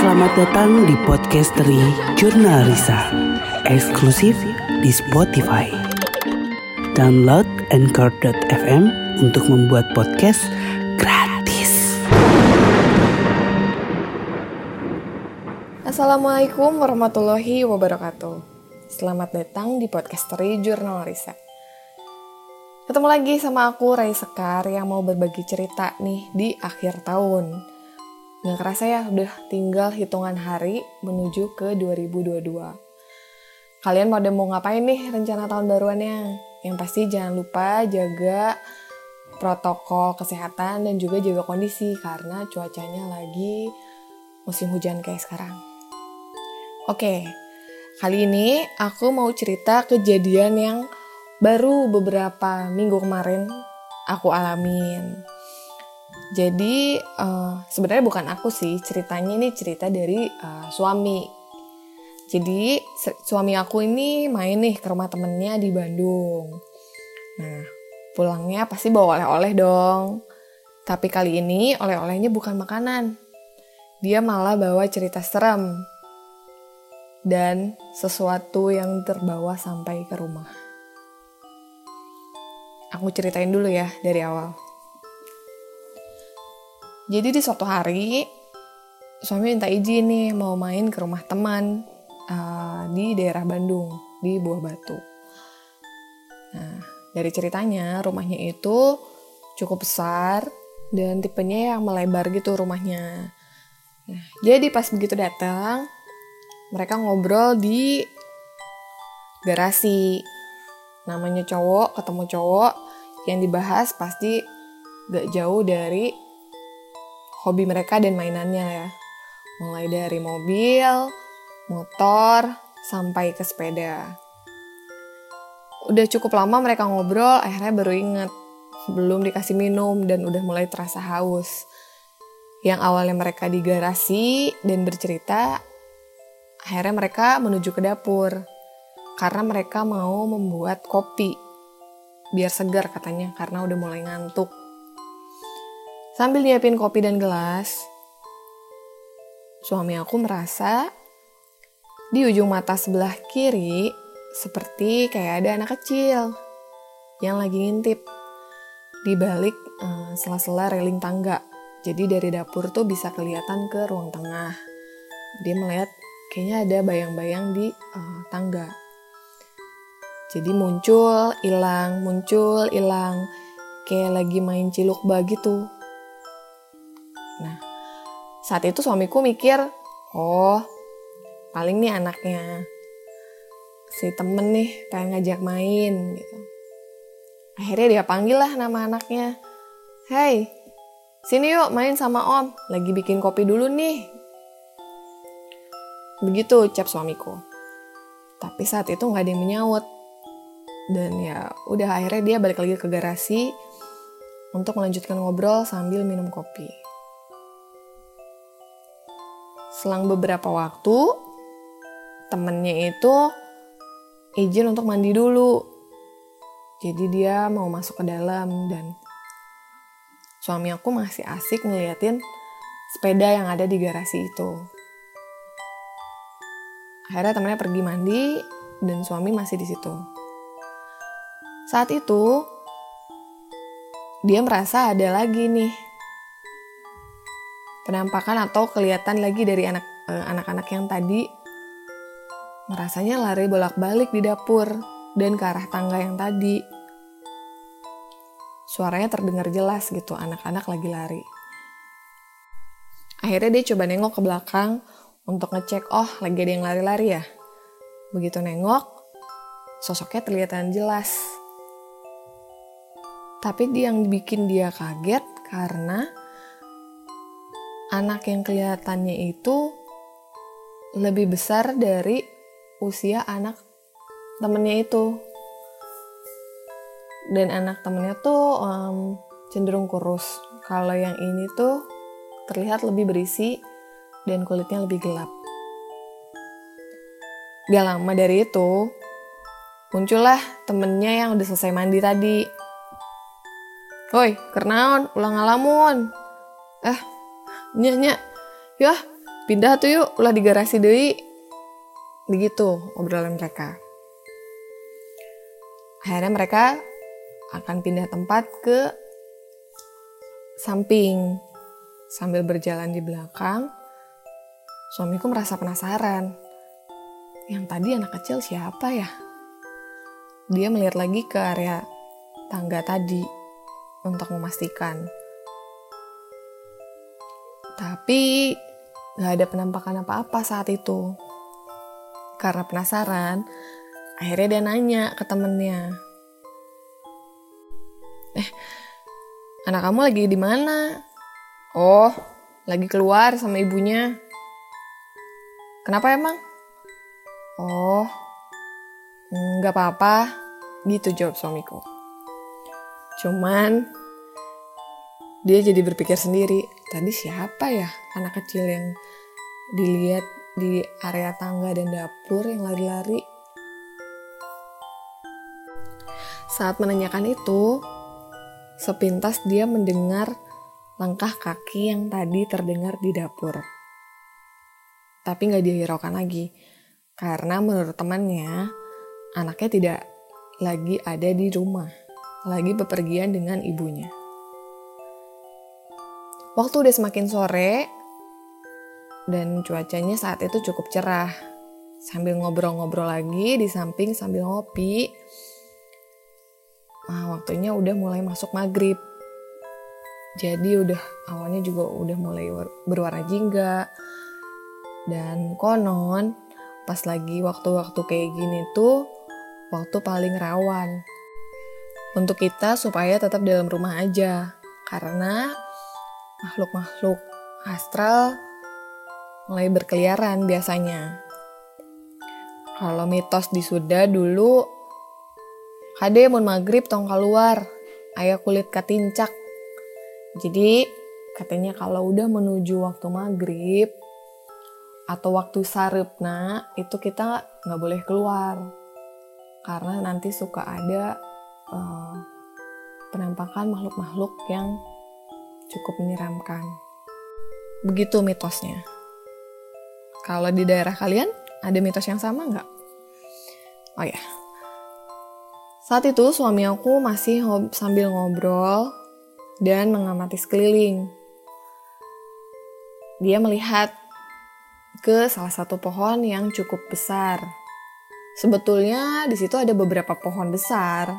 Selamat datang di Podcastery Jurnal Risa. Eksklusif di Spotify. Download Anchor.fm untuk membuat podcast gratis. Assalamualaikum warahmatullahi wabarakatuh. Selamat datang di Podcastery Jurnal Risa. Ketemu lagi sama aku Rai Sekar yang mau berbagi cerita nih di akhir tahun. Nggak kerasa ya udah tinggal hitungan hari menuju ke 2022. Kalian pada mau ngapain nih rencana tahun baruannya? Yang pasti jangan lupa jaga protokol kesehatan dan juga jaga kondisi karena cuacanya lagi musim hujan kayak sekarang. Oke, kali ini aku mau cerita kejadian yang baru beberapa minggu kemarin aku alamin. Jadi uh, sebenarnya bukan aku sih ceritanya ini cerita dari uh, suami. Jadi suami aku ini main nih ke rumah temennya di Bandung. Nah pulangnya pasti bawa oleh-oleh dong. Tapi kali ini oleh-olehnya bukan makanan. Dia malah bawa cerita serem dan sesuatu yang terbawa sampai ke rumah. Aku ceritain dulu ya dari awal. Jadi di suatu hari, suami minta izin nih mau main ke rumah teman uh, di daerah Bandung, di Buah Batu. Nah, dari ceritanya rumahnya itu cukup besar dan tipenya yang melebar gitu rumahnya. Nah, jadi pas begitu datang, mereka ngobrol di garasi namanya cowok ketemu cowok yang dibahas pasti gak jauh dari hobi mereka dan mainannya ya. Mulai dari mobil motor sampai ke sepeda. Udah cukup lama mereka ngobrol akhirnya baru inget belum dikasih minum dan udah mulai terasa haus. Yang awalnya mereka di garasi dan bercerita akhirnya mereka menuju ke dapur. Karena mereka mau membuat kopi. Biar segar katanya karena udah mulai ngantuk. Sambil nyiapin kopi dan gelas, suami aku merasa di ujung mata sebelah kiri seperti kayak ada anak kecil yang lagi ngintip di balik uh, sela-sela reling tangga. Jadi dari dapur tuh bisa kelihatan ke ruang tengah. Dia melihat kayaknya ada bayang-bayang di uh, tangga. Jadi muncul, hilang, muncul, hilang. Kayak lagi main ciluk begitu. Nah, saat itu suamiku mikir, oh, paling nih anaknya. Si temen nih pengen ngajak main gitu. Akhirnya dia panggil lah nama anaknya. Hei, sini yuk main sama om. Lagi bikin kopi dulu nih. Begitu ucap suamiku. Tapi saat itu nggak ada yang menyaut dan ya udah akhirnya dia balik lagi ke garasi untuk melanjutkan ngobrol sambil minum kopi. Selang beberapa waktu, temennya itu izin untuk mandi dulu. Jadi dia mau masuk ke dalam dan suami aku masih asik ngeliatin sepeda yang ada di garasi itu. Akhirnya temennya pergi mandi dan suami masih di situ. Saat itu, dia merasa ada lagi nih penampakan atau kelihatan lagi dari anak eh, anak-anak yang tadi merasanya lari bolak-balik di dapur dan ke arah tangga yang tadi. Suaranya terdengar jelas gitu, anak-anak lagi lari. Akhirnya dia coba nengok ke belakang untuk ngecek, oh lagi ada yang lari-lari ya. Begitu nengok, sosoknya terlihat jelas tapi yang bikin dia kaget karena anak yang kelihatannya itu lebih besar dari usia anak temennya itu. Dan anak temennya tuh um, cenderung kurus. Kalau yang ini tuh terlihat lebih berisi dan kulitnya lebih gelap. Gak lama dari itu, muncullah temennya yang udah selesai mandi tadi Woi, kernaon, ulang ngalamun. Eh, nyak nyak, ya, pindah tuh yuk. Ulah di garasi deh begitu obrolan mereka. Akhirnya mereka akan pindah tempat ke samping. Sambil berjalan di belakang. Suamiku merasa penasaran. Yang tadi anak kecil siapa ya? Dia melihat lagi ke area tangga tadi untuk memastikan tapi gak ada penampakan apa-apa saat itu. Karena penasaran, akhirnya dia nanya ke temennya. Eh, anak kamu lagi di mana? Oh, lagi keluar sama ibunya. Kenapa emang? Oh, nggak apa-apa. Gitu jawab suamiku. Cuman dia jadi berpikir sendiri, tadi siapa ya anak kecil yang dilihat di area tangga dan dapur yang lari-lari? Saat menanyakan itu, sepintas dia mendengar langkah kaki yang tadi terdengar di dapur. Tapi nggak dihiraukan lagi, karena menurut temannya, anaknya tidak lagi ada di rumah, lagi bepergian dengan ibunya. Waktu udah semakin sore, dan cuacanya saat itu cukup cerah. Sambil ngobrol-ngobrol lagi di samping sambil ngopi, nah, waktunya udah mulai masuk maghrib. Jadi udah awalnya juga udah mulai berwarna jingga. Dan konon pas lagi waktu-waktu kayak gini tuh waktu paling rawan untuk kita supaya tetap dalam rumah aja. Karena makhluk-makhluk astral mulai berkeliaran biasanya. Kalau mitos di Sunda dulu, kade mun maghrib tong keluar, ayah kulit katincak. Jadi katanya kalau udah menuju waktu maghrib atau waktu sarupna itu kita nggak boleh keluar karena nanti suka ada uh, penampakan makhluk-makhluk yang cukup menyeramkan. Begitu mitosnya. Kalau di daerah kalian, ada mitos yang sama nggak? Oh ya, saat itu suami aku masih sambil ngobrol dan mengamati sekeliling. Dia melihat ke salah satu pohon yang cukup besar. Sebetulnya di situ ada beberapa pohon besar,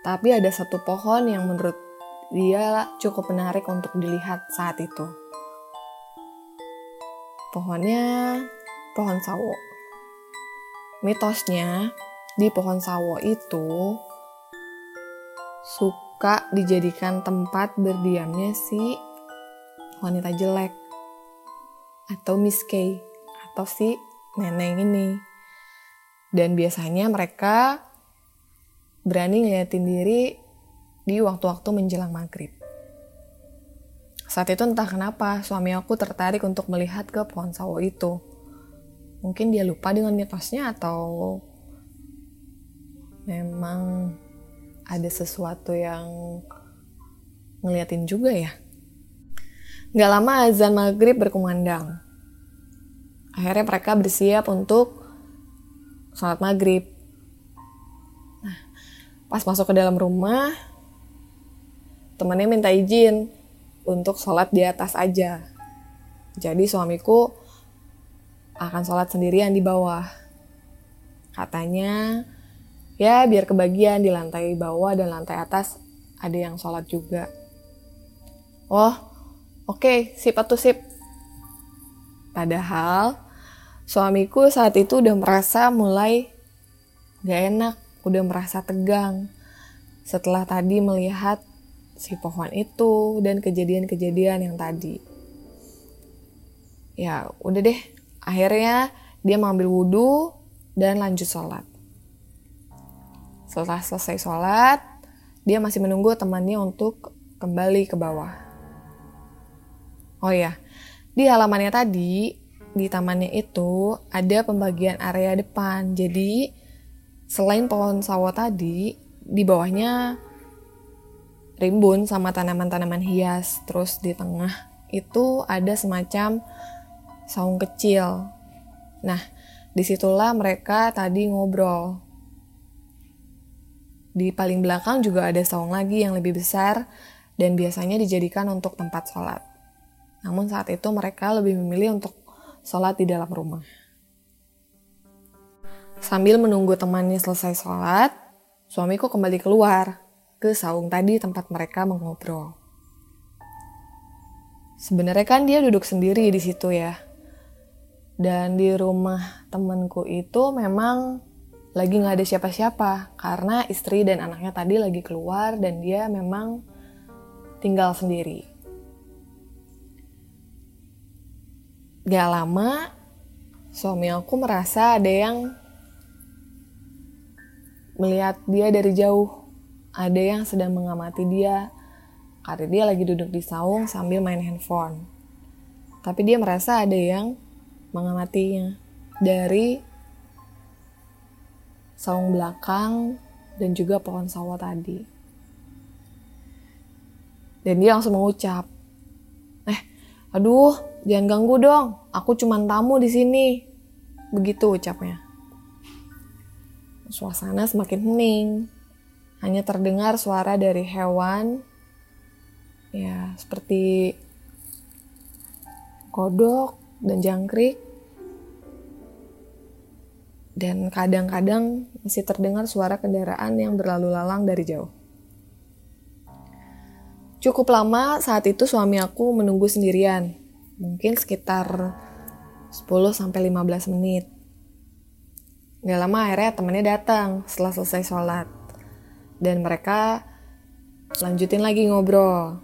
tapi ada satu pohon yang menurut dia cukup menarik untuk dilihat saat itu. Pohonnya pohon sawo. Mitosnya di pohon sawo itu suka dijadikan tempat berdiamnya si wanita jelek atau Miss K atau si neneng ini. Dan biasanya mereka berani ngeliatin diri di waktu-waktu menjelang maghrib. Saat itu entah kenapa suami aku tertarik untuk melihat ke pohon sawo itu. Mungkin dia lupa dengan mitosnya atau memang ada sesuatu yang ngeliatin juga ya. Gak lama azan maghrib berkumandang. Akhirnya mereka bersiap untuk sholat maghrib. Nah, pas masuk ke dalam rumah, temannya minta izin untuk sholat di atas aja. Jadi suamiku akan sholat sendirian di bawah. Katanya, ya biar kebagian di lantai bawah dan lantai atas ada yang sholat juga. Oh, oke, okay, sip atau sip. Padahal suamiku saat itu udah merasa mulai gak enak, udah merasa tegang. Setelah tadi melihat si pohon itu dan kejadian-kejadian yang tadi. Ya udah deh, akhirnya dia mengambil wudhu dan lanjut sholat. Setelah selesai sholat, dia masih menunggu temannya untuk kembali ke bawah. Oh ya, di halamannya tadi, di tamannya itu ada pembagian area depan. Jadi selain pohon sawo tadi, di bawahnya rimbun sama tanaman-tanaman hias. Terus di tengah itu ada semacam saung kecil. Nah, di situlah mereka tadi ngobrol. Di paling belakang juga ada saung lagi yang lebih besar dan biasanya dijadikan untuk tempat sholat. Namun saat itu mereka lebih memilih untuk sholat di dalam rumah. Sambil menunggu temannya selesai sholat, suamiku kembali keluar ke saung tadi tempat mereka mengobrol. Sebenarnya kan dia duduk sendiri di situ ya. Dan di rumah temanku itu memang lagi nggak ada siapa-siapa karena istri dan anaknya tadi lagi keluar dan dia memang tinggal sendiri. Gak lama, suami aku merasa ada yang melihat dia dari jauh. Ada yang sedang mengamati dia karena dia lagi duduk di saung sambil main handphone. Tapi dia merasa ada yang mengamatinya dari saung belakang, dan juga pohon sawah tadi. Dan dia langsung mengucap, "Eh, aduh, jangan ganggu dong. Aku cuma tamu di sini." Begitu ucapnya. Suasana semakin hening. Hanya terdengar suara dari hewan ya seperti kodok dan jangkrik dan kadang-kadang masih terdengar suara kendaraan yang berlalu lalang dari jauh. Cukup lama saat itu suami aku menunggu sendirian, mungkin sekitar 10-15 menit. Gak lama akhirnya temennya datang setelah selesai sholat. Dan mereka lanjutin lagi ngobrol.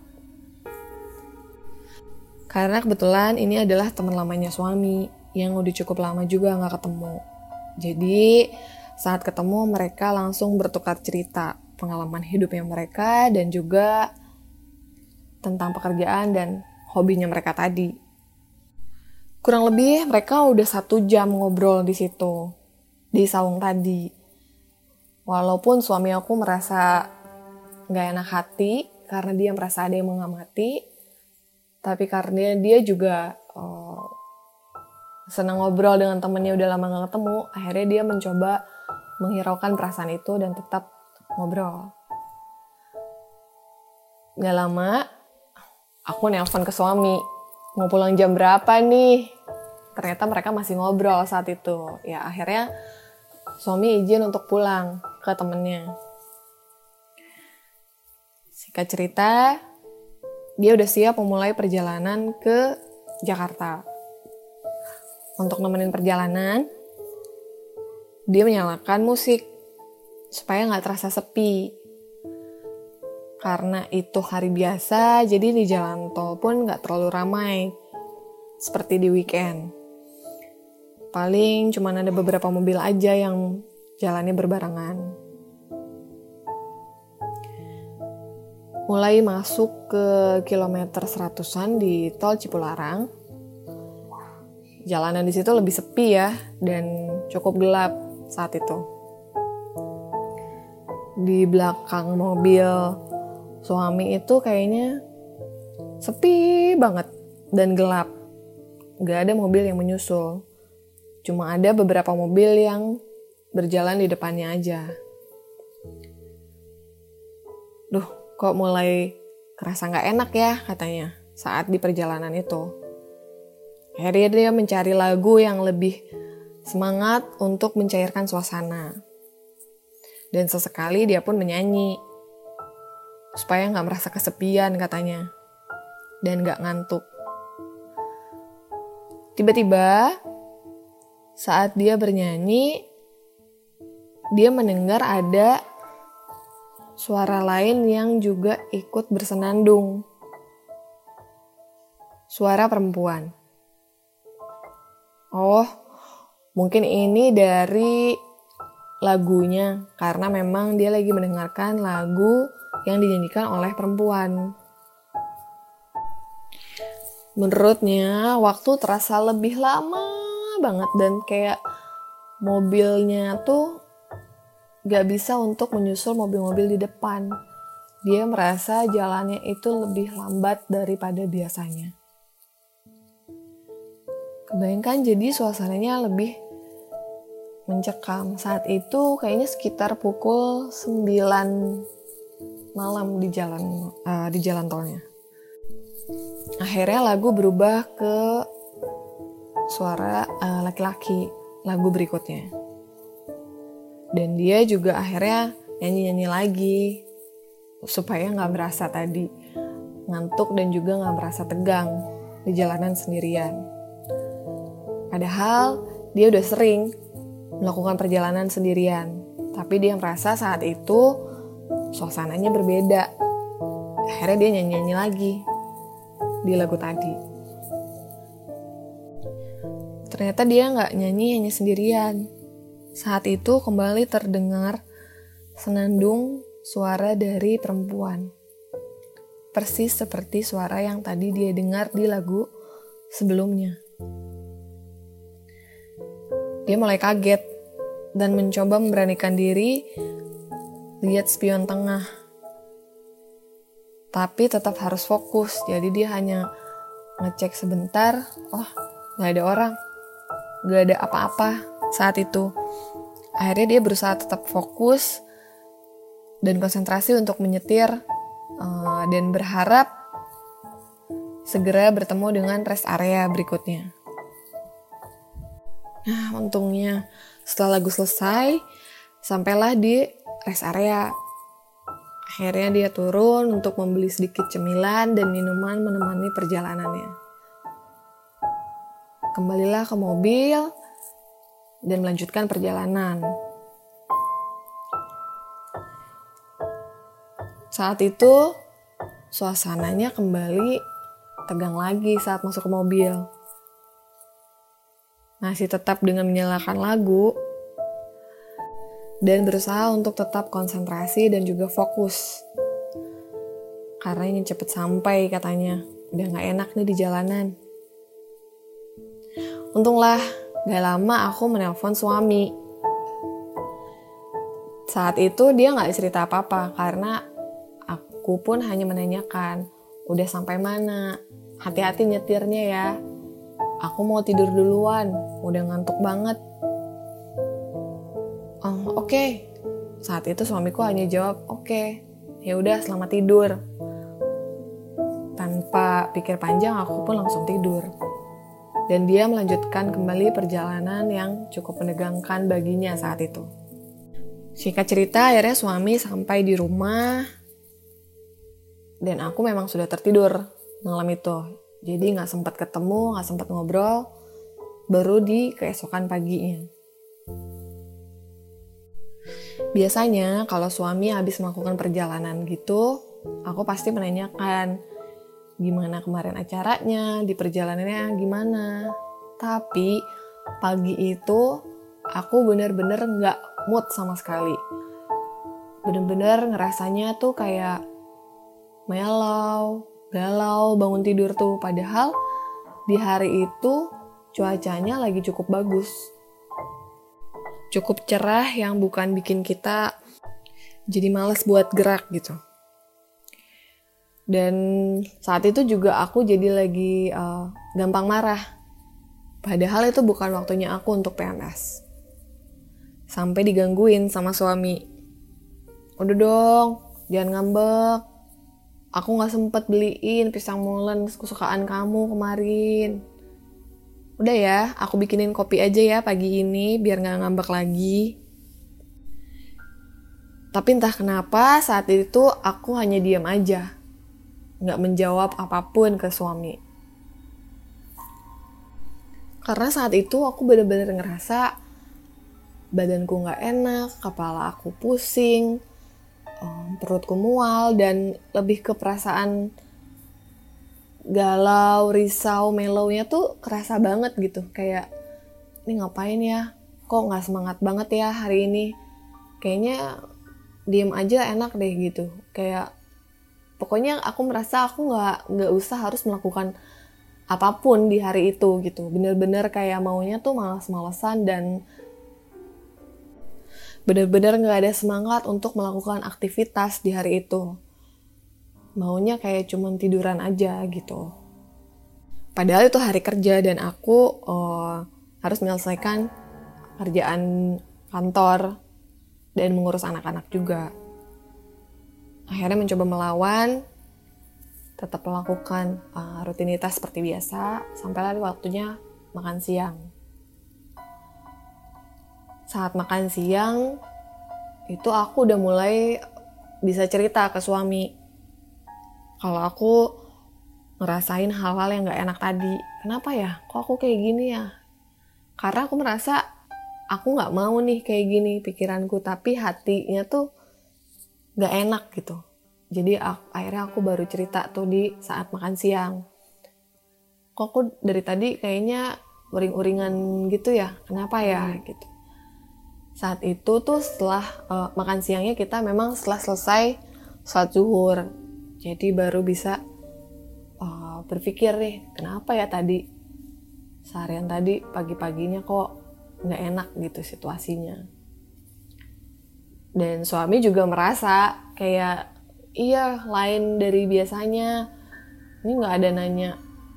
Karena kebetulan ini adalah teman lamanya suami yang udah cukup lama juga gak ketemu. Jadi saat ketemu mereka langsung bertukar cerita pengalaman hidupnya mereka dan juga tentang pekerjaan dan hobinya mereka tadi. Kurang lebih mereka udah satu jam ngobrol di situ, di saung tadi. Walaupun suami aku merasa gak enak hati karena dia merasa ada yang mengamati, tapi karena dia juga uh, senang ngobrol dengan temennya udah lama gak ketemu, akhirnya dia mencoba menghiraukan perasaan itu dan tetap ngobrol. Gak lama, aku nelpon ke suami, mau pulang jam berapa nih? Ternyata mereka masih ngobrol saat itu. Ya akhirnya suami izin untuk pulang ke temennya. Singkat cerita, dia udah siap memulai perjalanan ke Jakarta untuk nemenin perjalanan, dia menyalakan musik supaya nggak terasa sepi. Karena itu hari biasa, jadi di jalan tol pun nggak terlalu ramai, seperti di weekend. Paling cuma ada beberapa mobil aja yang jalannya berbarengan. Mulai masuk ke kilometer seratusan di tol Cipularang, jalanan di situ lebih sepi ya dan cukup gelap saat itu. Di belakang mobil suami itu kayaknya sepi banget dan gelap. Gak ada mobil yang menyusul. Cuma ada beberapa mobil yang berjalan di depannya aja. Duh, kok mulai kerasa gak enak ya katanya saat di perjalanan itu. Akhirnya dia mencari lagu yang lebih semangat untuk mencairkan suasana. Dan sesekali dia pun menyanyi. Supaya nggak merasa kesepian katanya. Dan nggak ngantuk. Tiba-tiba saat dia bernyanyi, dia mendengar ada suara lain yang juga ikut bersenandung. Suara perempuan. Oh, mungkin ini dari lagunya karena memang dia lagi mendengarkan lagu yang dinyanyikan oleh perempuan. Menurutnya waktu terasa lebih lama banget dan kayak mobilnya tuh gak bisa untuk menyusul mobil-mobil di depan. Dia merasa jalannya itu lebih lambat daripada biasanya. Kebayangkan jadi suasananya lebih mencekam. Saat itu kayaknya sekitar pukul 9 malam di jalan uh, di jalan tolnya. Akhirnya lagu berubah ke suara uh, laki-laki lagu berikutnya. Dan dia juga akhirnya nyanyi-nyanyi lagi supaya nggak merasa tadi ngantuk dan juga nggak merasa tegang di jalanan sendirian. Padahal dia udah sering melakukan perjalanan sendirian, tapi dia merasa saat itu suasananya berbeda. Akhirnya dia nyanyi-nyanyi lagi di lagu tadi. Ternyata dia nggak nyanyi hanya sendirian. Saat itu kembali terdengar senandung suara dari perempuan. Persis seperti suara yang tadi dia dengar di lagu sebelumnya. Dia mulai kaget dan mencoba memberanikan diri lihat spion tengah. Tapi tetap harus fokus, jadi dia hanya ngecek sebentar, oh nggak ada orang, nggak ada apa-apa saat itu. Akhirnya dia berusaha tetap fokus dan konsentrasi untuk menyetir uh, dan berharap segera bertemu dengan rest area berikutnya. Nah, untungnya setelah lagu selesai, sampailah di rest area. Akhirnya dia turun untuk membeli sedikit cemilan dan minuman menemani perjalanannya. Kembalilah ke mobil dan melanjutkan perjalanan. Saat itu, suasananya kembali tegang lagi saat masuk ke mobil masih tetap dengan menyalakan lagu dan berusaha untuk tetap konsentrasi dan juga fokus. Karena ingin cepet sampai katanya, udah gak enak nih di jalanan. Untunglah, gak lama aku menelpon suami. Saat itu dia gak cerita apa-apa karena aku pun hanya menanyakan, udah sampai mana, hati-hati nyetirnya ya, Aku mau tidur duluan, udah ngantuk banget. Oh, oke. Okay. Saat itu suamiku hanya jawab, oke. Okay. Ya udah, selamat tidur. Tanpa pikir panjang, aku pun langsung tidur. Dan dia melanjutkan kembali perjalanan yang cukup menegangkan baginya saat itu. Singkat cerita, akhirnya suami sampai di rumah dan aku memang sudah tertidur malam itu. Jadi nggak sempat ketemu, nggak sempat ngobrol, baru di keesokan paginya. Biasanya kalau suami habis melakukan perjalanan gitu, aku pasti menanyakan gimana kemarin acaranya, di perjalanannya gimana. Tapi pagi itu aku bener-bener nggak mood sama sekali. Bener-bener ngerasanya tuh kayak mellow, galau bangun tidur tuh padahal di hari itu cuacanya lagi cukup bagus cukup cerah yang bukan bikin kita jadi males buat gerak gitu dan saat itu juga aku jadi lagi uh, gampang marah padahal itu bukan waktunya aku untuk PMS sampai digangguin sama suami udah dong jangan ngambek Aku gak sempet beliin pisang molen kesukaan kamu kemarin. Udah ya, aku bikinin kopi aja ya pagi ini biar gak ngambek lagi. Tapi entah kenapa saat itu aku hanya diam aja. Gak menjawab apa pun ke suami. Karena saat itu aku bener-bener ngerasa badanku gak enak, kepala aku pusing, um, perutku mual dan lebih ke perasaan galau, risau, melownya tuh kerasa banget gitu. Kayak ini ngapain ya? Kok nggak semangat banget ya hari ini? Kayaknya diem aja enak deh gitu. Kayak pokoknya aku merasa aku nggak nggak usah harus melakukan apa pun di hari itu gitu. Bener-bener kayak maunya tuh malas-malesan dan benar-benar nggak ada semangat untuk melakukan aktivitas di hari itu. Maunya kayak cuman tiduran aja gitu. padahal itu hari kerja dan aku uh, harus menyelesaikan kerjaan kantor dan mengurus anak-anak juga. Akhirnya mencoba melawan, tetap melakukan uh, rutinitas seperti biasa, sampai lalu waktunya makan siang. Saat makan siang, itu aku udah mulai bisa cerita ke suami. Kalau aku ngerasain hal-hal yang gak enak tadi. Kenapa ya? Kok aku kayak gini ya? Karena aku merasa aku gak mau nih kayak gini pikiranku. Tapi hatinya tuh gak enak gitu. Jadi aku, akhirnya aku baru cerita tuh di saat makan siang. Kok aku dari tadi kayaknya uring-uringan gitu ya? Kenapa ya? Hmm. Gitu. Saat itu tuh setelah uh, makan siangnya kita memang setelah selesai sholat zuhur. Jadi baru bisa uh, berpikir nih, kenapa ya tadi seharian tadi pagi-paginya kok nggak enak gitu situasinya. Dan suami juga merasa kayak iya lain dari biasanya. Ini nggak ada nanya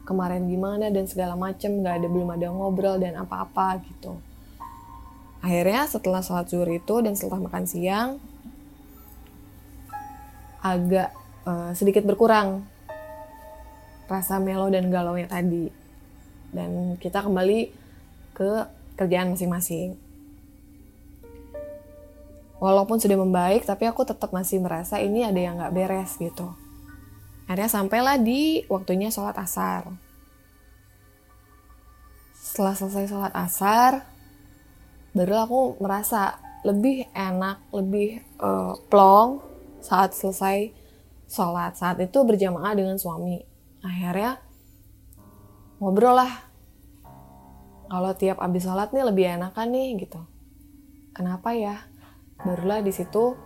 kemarin gimana dan segala macem nggak ada belum ada ngobrol dan apa-apa gitu. Akhirnya setelah sholat zuhur itu dan setelah makan siang agak uh, sedikit berkurang rasa melo dan galau nya tadi. Dan kita kembali ke kerjaan masing-masing walaupun sudah membaik tapi aku tetap masih merasa ini ada yang nggak beres gitu. Akhirnya sampailah di waktunya sholat asar. Setelah selesai sholat asar baru aku merasa lebih enak lebih uh, plong saat selesai sholat. Saat itu berjamaah dengan suami. Akhirnya ngobrol lah. Kalau tiap abis sholat nih lebih enakan nih gitu. Kenapa ya barulah di situ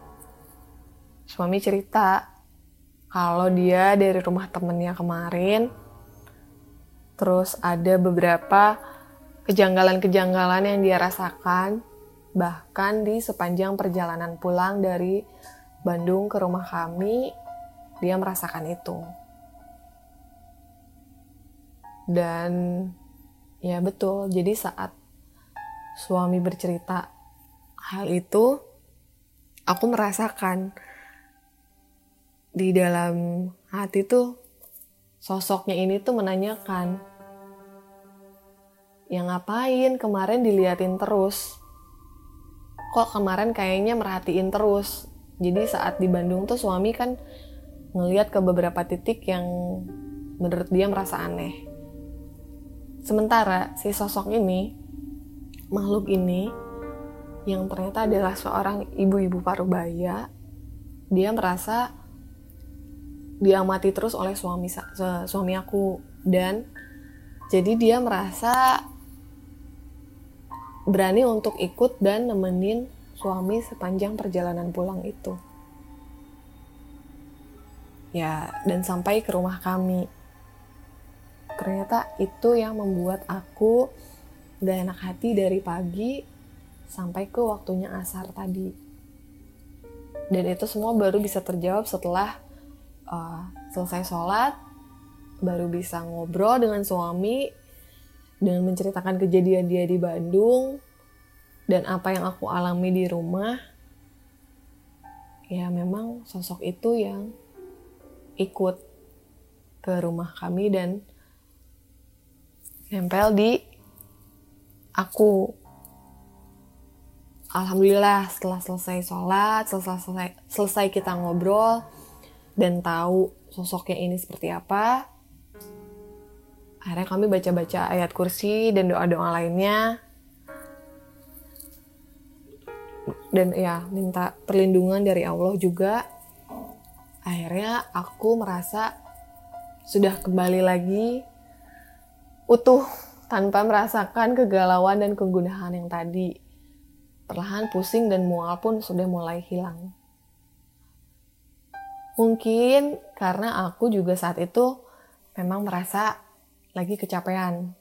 suami cerita kalau dia dari rumah temennya kemarin terus ada beberapa kejanggalan-kejanggalan yang dia rasakan bahkan di sepanjang perjalanan pulang dari Bandung ke rumah kami dia merasakan itu. Dan ya betul jadi saat suami bercerita hal itu aku merasakan di dalam hati tuh sosoknya ini tuh menanyakan yang ngapain? Kemarin diliatin terus. Kok kemarin kayaknya merhatiin terus? Jadi saat di Bandung tuh suami kan ngeliat ke beberapa titik yang menurut dia merasa aneh. Sementara si sosok ini makhluk ini yang ternyata adalah seorang ibu-ibu parubaya dia merasa diamati terus oleh suami suami aku. Dan jadi dia merasa berani untuk ikut dan nemenin suami sepanjang perjalanan pulang itu. Ya dan sampai ke rumah kami. Ternyata itu yang membuat aku udah enak hati dari pagi sampai ke waktunya asar tadi. Dan itu semua baru bisa terjawab setelah uh, selesai sholat, baru bisa ngobrol dengan suami dan menceritakan kejadian dia di Bandung dan apa yang aku alami di rumah. Ya memang sosok itu yang ikut ke rumah kami dan nempel di aku alhamdulillah setelah selesai sholat, setelah selesai, selesai kita ngobrol dan tahu sosoknya ini seperti apa, akhirnya kami baca-baca ayat kursi dan doa-doa lainnya. Dan ya, minta perlindungan dari Allah juga. Akhirnya aku merasa sudah kembali lagi utuh tanpa merasakan kegalauan dan kegundahan yang tadi Perlahan pusing dan mual pun sudah mulai hilang. Mungkin karena aku juga saat itu memang merasa lagi kecapean.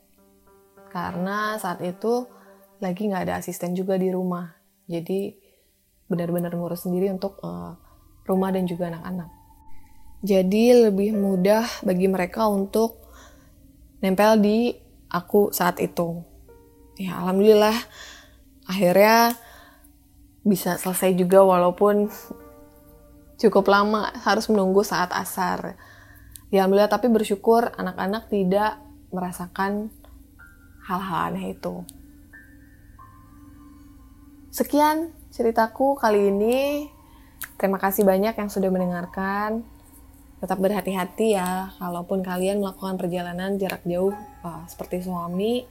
Karena saat itu lagi nggak ada asisten juga di rumah. Jadi benar-benar ngurus sendiri untuk uh, rumah dan juga anak-anak. Jadi lebih mudah bagi mereka untuk nempel di aku saat itu. Ya alhamdulillah akhirnya bisa selesai juga walaupun cukup lama harus menunggu saat asar. Ya alhamdulillah tapi bersyukur anak-anak tidak merasakan hal-hal aneh itu. Sekian ceritaku kali ini. Terima kasih banyak yang sudah mendengarkan. Tetap berhati-hati ya, kalaupun kalian melakukan perjalanan jarak jauh uh, seperti suami.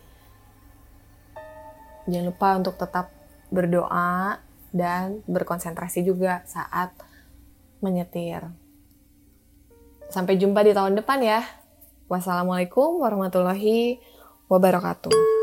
Jangan lupa untuk tetap berdoa dan berkonsentrasi juga saat menyetir. Sampai jumpa di tahun depan ya. Wassalamualaikum warahmatullahi wabarakatuh.